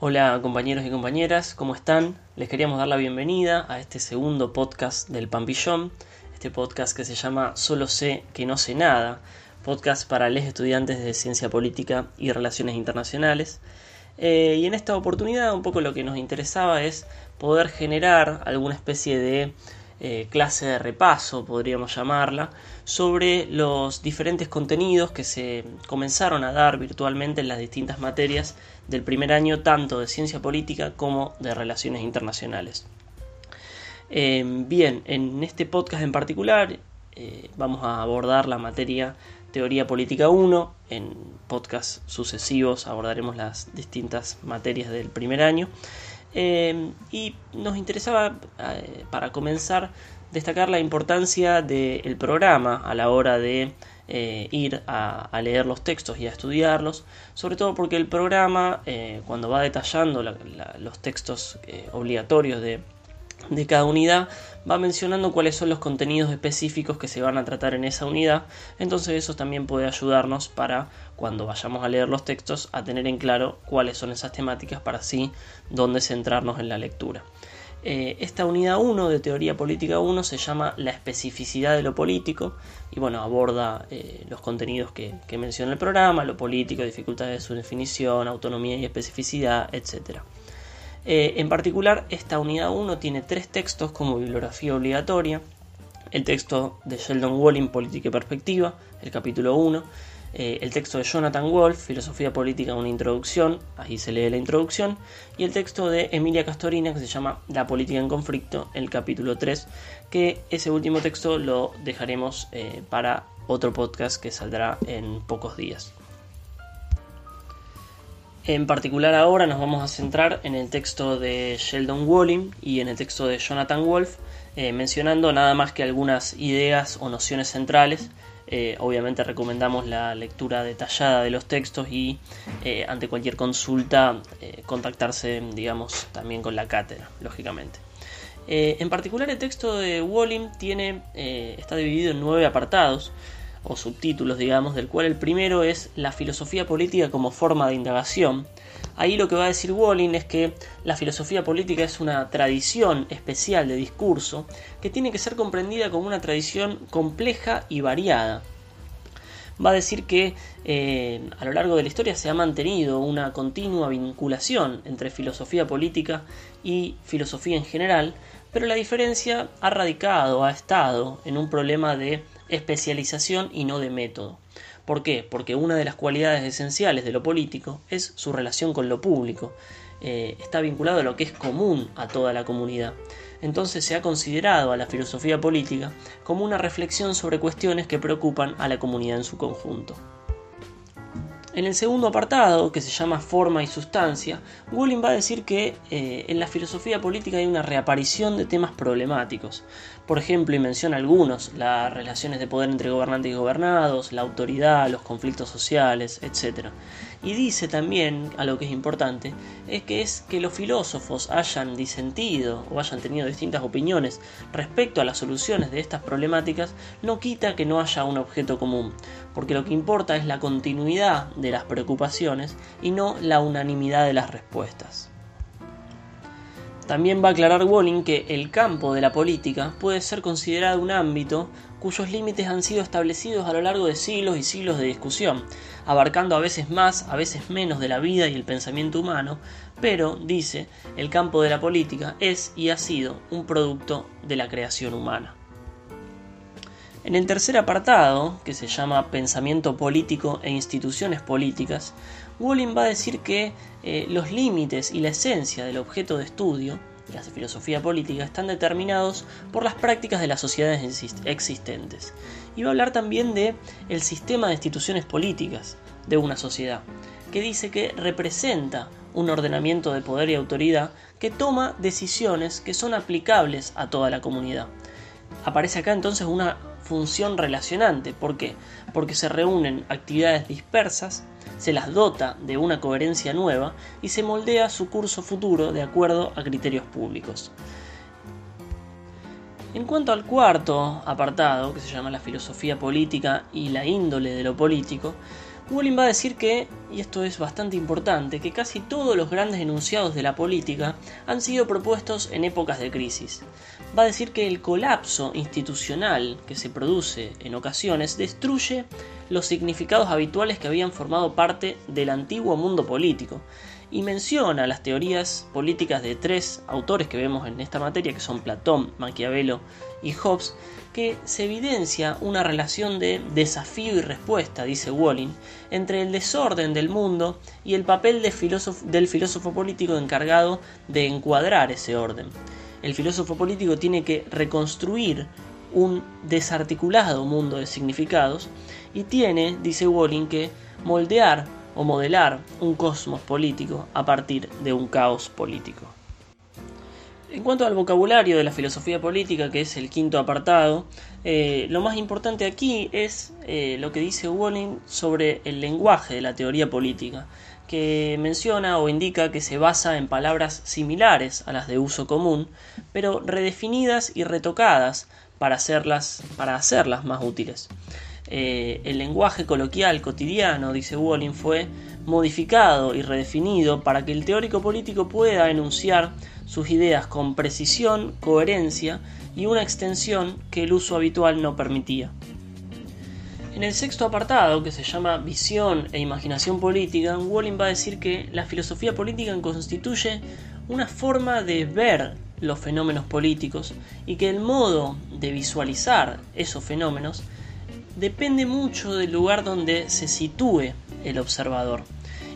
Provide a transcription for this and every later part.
Hola compañeros y compañeras, ¿cómo están? Les queríamos dar la bienvenida a este segundo podcast del Pampillón, este podcast que se llama Solo sé que no sé nada, podcast para les estudiantes de Ciencia Política y Relaciones Internacionales. Eh, y en esta oportunidad un poco lo que nos interesaba es poder generar alguna especie de eh, clase de repaso, podríamos llamarla, sobre los diferentes contenidos que se comenzaron a dar virtualmente en las distintas materias del primer año, tanto de ciencia política como de relaciones internacionales. Eh, bien, en este podcast en particular eh, vamos a abordar la materia Teoría Política 1. En podcasts sucesivos abordaremos las distintas materias del primer año. Em, y nos interesaba, eh, para comenzar, destacar la importancia del programa a la hora de eh, ir a, leer los textos y a estudiarlos, sobre todo porque el programa, eh, cuando va detallando los textos obligatorios de, de cada unidad va mencionando cuáles son los contenidos específicos que se van a tratar en esa unidad, entonces eso también puede ayudarnos para cuando vayamos a leer los textos a tener en claro cuáles son esas temáticas para así dónde centrarnos en la lectura. Eh, esta unidad 1 de Teoría Política 1 se llama La especificidad de lo político y bueno, aborda eh, los contenidos que, menciona el programa, lo político, dificultades de su definición, autonomía y especificidad, etcétera. Eh, en particular, esta unidad 1 tiene tres textos como bibliografía obligatoria. El texto de Sheldon Walling, Política y Perspectiva, el capítulo 1. Eh, el texto de Jonathan Wolf, Filosofía Política, una introducción, ahí se lee la introducción. Y el texto de Emilia Castorina, que se llama La Política en Conflicto, el capítulo 3, que ese último texto lo dejaremos eh, para otro podcast que saldrá en pocos días. En particular ahora nos vamos a centrar en el texto de Sheldon Walling y en el texto de Jonathan Wolf, eh, mencionando nada más que algunas ideas o nociones centrales. Eh, obviamente recomendamos la lectura detallada de los textos y eh, ante cualquier consulta contactarse, digamos, también con la cátedra, lógicamente. en particular el texto de Walling tiene, está dividido en nueve apartados o subtítulos, digamos, del cual el primero es la filosofía política como forma de indagación. Ahí lo que va a decir Walling es que la filosofía política es una tradición especial de discurso que tiene que ser comprendida como una tradición compleja y variada. Va a decir que eh, a lo largo de la historia se ha mantenido una continua vinculación entre filosofía política y filosofía en general, pero la diferencia ha radicado, ha estado en un problema de especialización y no de método. ¿Por qué? Porque una de las cualidades esenciales de lo político es su relación con lo público. Eh, está vinculado a lo que es común a toda la comunidad. Entonces se ha considerado a la filosofía política como una reflexión sobre cuestiones que preocupan a la comunidad en su conjunto. En el segundo apartado, que se llama Forma y Sustancia, Wolin va a decir que eh, en la filosofía política hay una reaparición de temas problemáticos. Por ejemplo, y menciona algunos, las relaciones de poder entre gobernantes y gobernados, la autoridad, los conflictos sociales, etc. Y dice también, algo que es importante, es que es que los filósofos hayan disentido o hayan tenido distintas opiniones respecto a las soluciones de estas problemáticas, no quita que no haya un objeto común, porque lo que importa es la continuidad de las preocupaciones y no la unanimidad de las respuestas. También va a aclarar Walling que el campo de la política puede ser considerado un ámbito cuyos límites han sido establecidos a lo largo de siglos y siglos de discusión, abarcando a veces más, a veces menos de la vida y el pensamiento humano, pero, dice, el campo de la política es y ha sido un producto de la creación humana. En el tercer apartado, que se llama Pensamiento político e instituciones políticas, Wolin va a decir que eh, los límites y la esencia del objeto de estudio de la filosofía política están determinados por las prácticas de las sociedades existentes. Y va a hablar también de el sistema de instituciones políticas de una sociedad, que dice que representa un ordenamiento de poder y autoridad que toma decisiones que son aplicables a toda la comunidad. Aparece acá entonces una función relacionante. ¿Por qué? Porque se reúnen actividades dispersas, se las dota de una coherencia nueva y se moldea su curso futuro de acuerdo a criterios públicos. En cuanto al cuarto apartado, que se llama la filosofía política y la índole de lo político, Wolin va a decir que, y esto es bastante importante, que casi todos los grandes enunciados de la política han sido propuestos en épocas de crisis. Va a decir que el colapso institucional que se produce en ocasiones destruye los significados habituales que habían formado parte del antiguo mundo político, y menciona las teorías políticas de tres autores que vemos en esta materia, que son Platón, Maquiavelo y Hobbes, que se evidencia una relación de desafío y respuesta, dice Walling, entre el desorden del mundo y el papel del filósofo político encargado de encuadrar ese orden. El filósofo político tiene que reconstruir un desarticulado mundo de significados y tiene, dice Walling, que moldear o modelar un cosmos político a partir de un caos político. En cuanto al vocabulario de la filosofía política, que es el quinto apartado, eh, lo más importante aquí es eh, lo que dice Walling sobre el lenguaje de la teoría política, que menciona o indica que se basa en palabras similares a las de uso común, pero redefinidas y retocadas para hacerlas, para hacerlas más útiles. Eh, el lenguaje coloquial cotidiano, dice Walling, fue modificado y redefinido para que el teórico político pueda enunciar sus ideas con precisión, coherencia y una extensión que el uso habitual no permitía. En el sexto apartado, que se llama Visión e Imaginación Política, Walling va a decir que la filosofía política constituye una forma de ver los fenómenos políticos y que el modo de visualizar esos fenómenos depende mucho del lugar donde se sitúe el observador.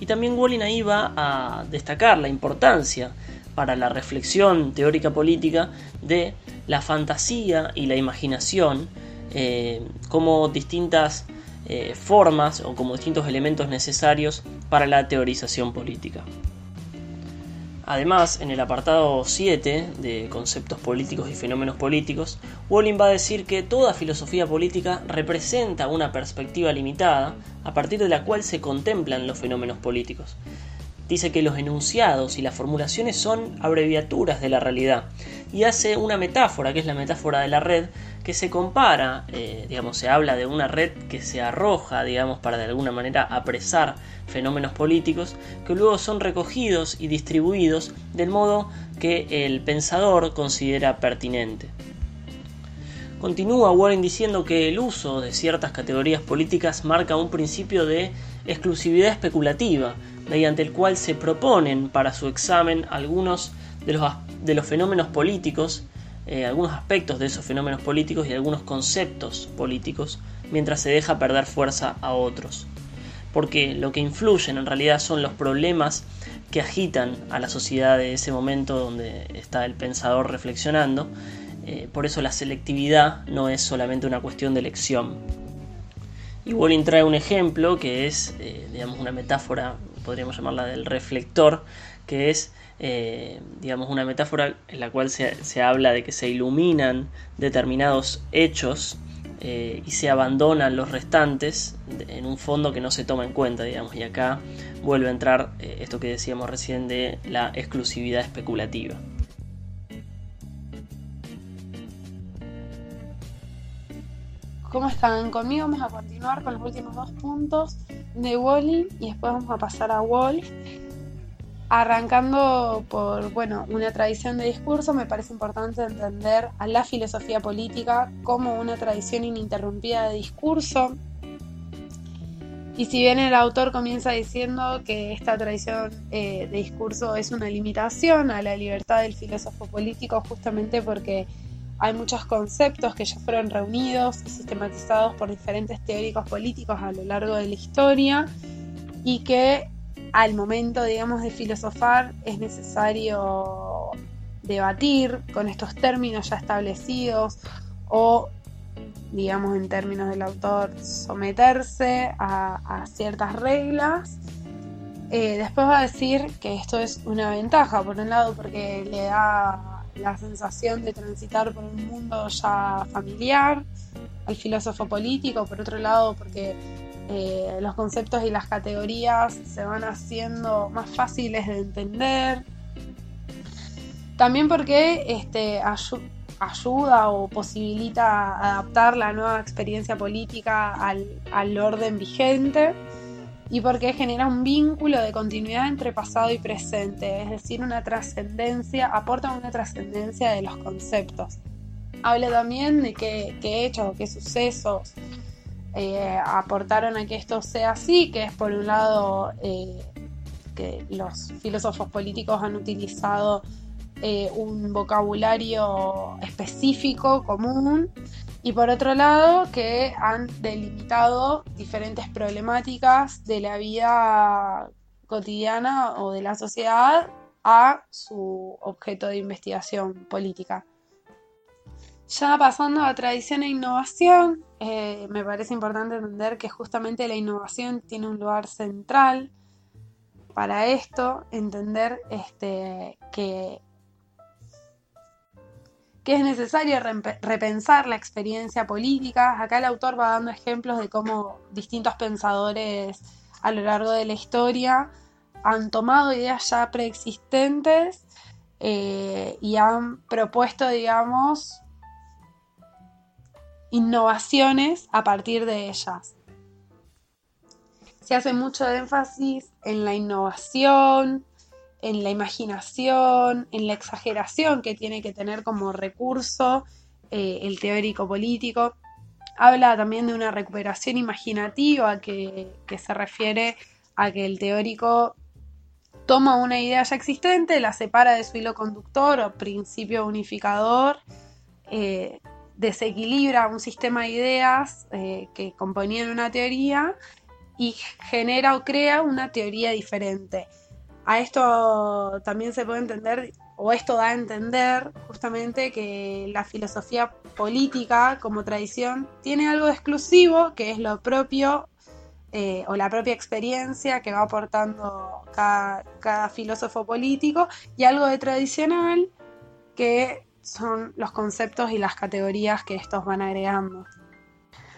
Y también Walling ahí va a destacar la importancia para la reflexión teórica política de la fantasía y la imaginación eh, como distintas eh, formas o como distintos elementos necesarios para la teorización política. Además, en el apartado 7 de conceptos políticos y fenómenos políticos, Walling va a decir que toda filosofía política representa una perspectiva limitada a partir de la cual se contemplan los fenómenos políticos. Dice que los enunciados y las formulaciones son abreviaturas de la realidad y hace una metáfora, que es la metáfora de la red, que se compara, eh, digamos, se habla de una red que se arroja, digamos, para de alguna manera apresar fenómenos políticos, que luego son recogidos y distribuidos del modo que el pensador considera pertinente. Continúa Warren diciendo que el uso de ciertas categorías políticas marca un principio de exclusividad especulativa, mediante el cual se proponen para su examen algunos de los, de los fenómenos políticos eh, algunos aspectos de esos fenómenos políticos y algunos conceptos políticos, mientras se deja perder fuerza a otros. Porque lo que influyen en realidad son los problemas que agitan a la sociedad de ese momento donde está el pensador reflexionando. Eh, por eso la selectividad no es solamente una cuestión de elección. Y Walling trae un ejemplo que es, eh, digamos, una metáfora, podríamos llamarla del reflector, que es eh, digamos, una metáfora en la cual se, habla de que se iluminan determinados hechos eh, y se abandonan los restantes en un fondo que no se toma en cuenta, digamos, y acá vuelve a entrar eh, esto que decíamos recién de la exclusividad especulativa. ¿Cómo están? Conmigo vamos a continuar con los últimos dos puntos de Wally y después vamos a pasar a Wolf Arrancando por bueno, una tradición de discurso, me parece importante entender a la filosofía política como una tradición ininterrumpida de discurso. Y si bien el autor comienza diciendo que esta tradición eh, de discurso es una limitación a la libertad del filósofo político, justamente porque hay muchos conceptos que ya fueron reunidos y sistematizados por diferentes teóricos políticos a lo largo de la historia y que al momento, digamos, de filosofar es necesario debatir con estos términos ya establecidos o, digamos, en términos del autor, someterse a, ciertas reglas. Eh, después va a decir que esto es una ventaja, por un lado, porque le da la sensación de transitar por un mundo ya familiar al filósofo político, por otro lado, porque eh, los conceptos y las categorías se van haciendo más fáciles de entender. También porque este, ayuda o posibilita adaptar la nueva experiencia política al, al orden vigente y porque genera un vínculo de continuidad entre pasado y presente, es decir, una trascendencia, aporta una trascendencia de los conceptos. Habla también de qué, hechos o qué sucesos eh, aportaron a que esto sea así, que es por un lado eh, que los filósofos políticos han utilizado eh, un vocabulario específico, común, y por otro lado que han delimitado diferentes problemáticas de la vida cotidiana o de la sociedad a su objeto de investigación política. Ya pasando a tradición e innovación, eh, me parece importante entender que justamente la innovación tiene un lugar central para esto, entender este, que que es necesario repensar la experiencia política. Acá el autor va dando ejemplos de cómo distintos pensadores a lo largo de la historia han tomado ideas ya preexistentes eh, y han propuesto, digamos, innovaciones a partir de ellas. Se hace mucho énfasis en la innovación, en la imaginación, en la exageración que tiene que tener como recurso eh, el teórico político. Habla también de una recuperación imaginativa que, se refiere a que el teórico toma una idea ya existente, la separa de su hilo conductor o principio unificador, eh, desequilibra un sistema de ideas eh, que componían una teoría y genera o crea una teoría diferente. A esto también se puede entender, o esto da a entender justamente que la filosofía política como tradición tiene algo exclusivo, que es lo propio eh, o la propia experiencia que va aportando cada, cada, filósofo político y algo de tradicional que son los conceptos y las categorías que estos van agregando.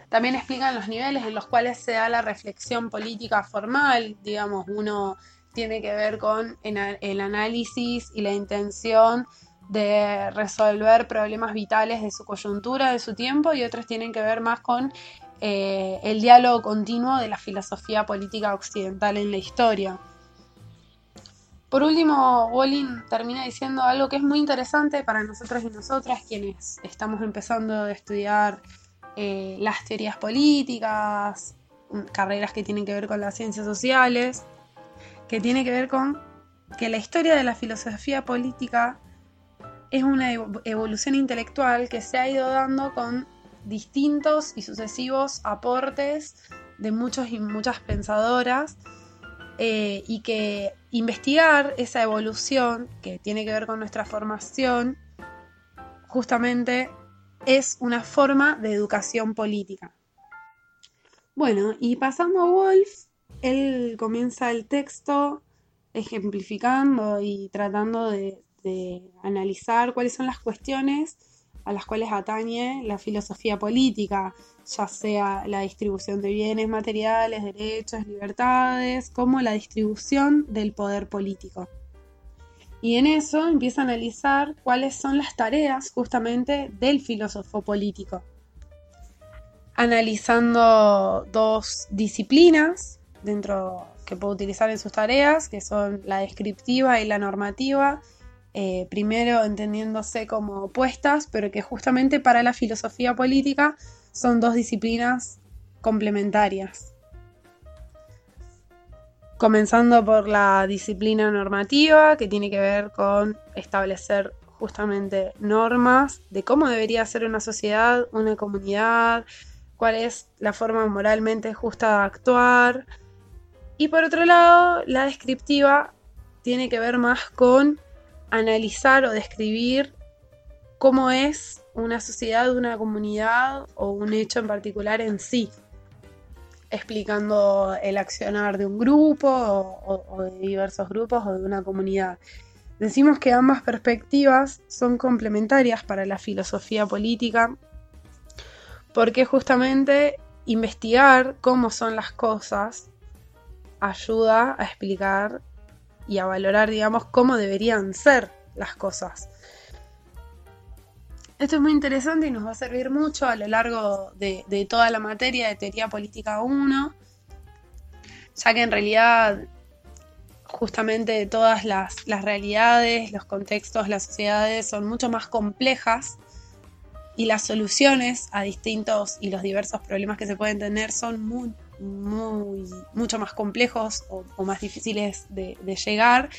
También explican los niveles en los cuales se da la reflexión política formal, digamos, uno tiene que ver con el análisis y la intención de resolver problemas vitales de su coyuntura, de su tiempo, y otros tienen que ver más con eh, el diálogo continuo de la filosofía política occidental en la historia. Por último, Bolin termina diciendo algo que es muy interesante para nosotros y nosotras, quienes estamos empezando a estudiar eh, las teorías políticas, carreras que tienen que ver con las ciencias sociales, que tiene que ver con que la historia de la filosofía política es una evolución intelectual que se ha ido dando con distintos y sucesivos aportes de muchos y muchas pensadoras eh, y que investigar esa evolución que tiene que ver con nuestra formación justamente es una forma de educación política. Bueno, y pasando a Wolf, él comienza el texto ejemplificando y tratando de, analizar cuáles son las cuestiones a las cuales atañe la filosofía política, ya sea la distribución de bienes materiales, derechos, libertades, como la distribución del poder político. Y en eso empieza a analizar cuáles son las tareas justamente del filósofo político, analizando dos disciplinas dentro que puedo utilizar en sus tareas, que son la descriptiva y la normativa, eh, primero entendiéndose como opuestas, pero que justamente para la filosofía política son dos disciplinas complementarias. Comenzando por la disciplina normativa, que tiene que ver con establecer justamente normas de cómo debería ser una sociedad, una comunidad, cuál es la forma moralmente justa de actuar, y por otro lado, la descriptiva tiene que ver más con analizar o describir cómo es una sociedad, una comunidad o un hecho en particular en sí, explicando el accionar de un grupo o, de diversos grupos o de una comunidad. Decimos que ambas perspectivas son complementarias para la filosofía política porque justamente investigar cómo son las cosas ayuda a explicar y a valorar, digamos, cómo deberían ser las cosas. Esto es muy interesante y nos va a servir mucho a lo largo de, toda la materia de teoría política 1, ya que en realidad justamente todas las, las, realidades, los contextos, las sociedades son mucho más complejas y las soluciones a distintos y los diversos problemas que se pueden tener son muy, muy, mucho más complejos o, más difíciles de, de, llegar.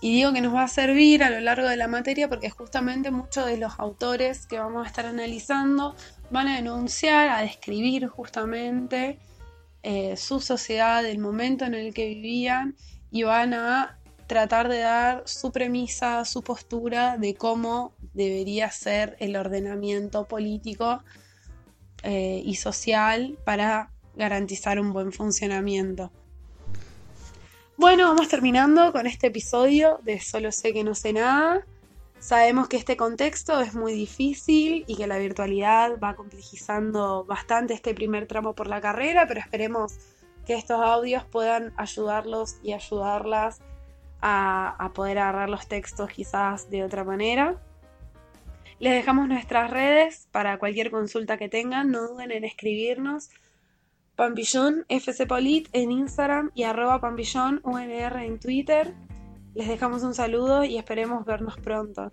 Y digo que nos va a servir a lo largo de la materia porque justamente muchos de los autores que vamos a estar analizando van a denunciar, a describir justamente eh, su sociedad, el momento en el que vivían y van a tratar de dar su premisa, su postura de cómo debería ser el ordenamiento político eh, y social para garantizar un buen funcionamiento. Bueno, vamos terminando con este episodio de Solo sé que no sé nada. Sabemos que este contexto es muy difícil y que la virtualidad va complejizando bastante este primer tramo por la carrera, pero esperemos que estos audios puedan ayudarlos y ayudarlas a, a poder agarrar los textos quizás de otra manera. Les dejamos nuestras redes para cualquier consulta que tengan, no duden en escribirnos. Pampillón en Instagram y arroba Pampillón UNR en Twitter. Les dejamos un saludo y esperemos vernos pronto.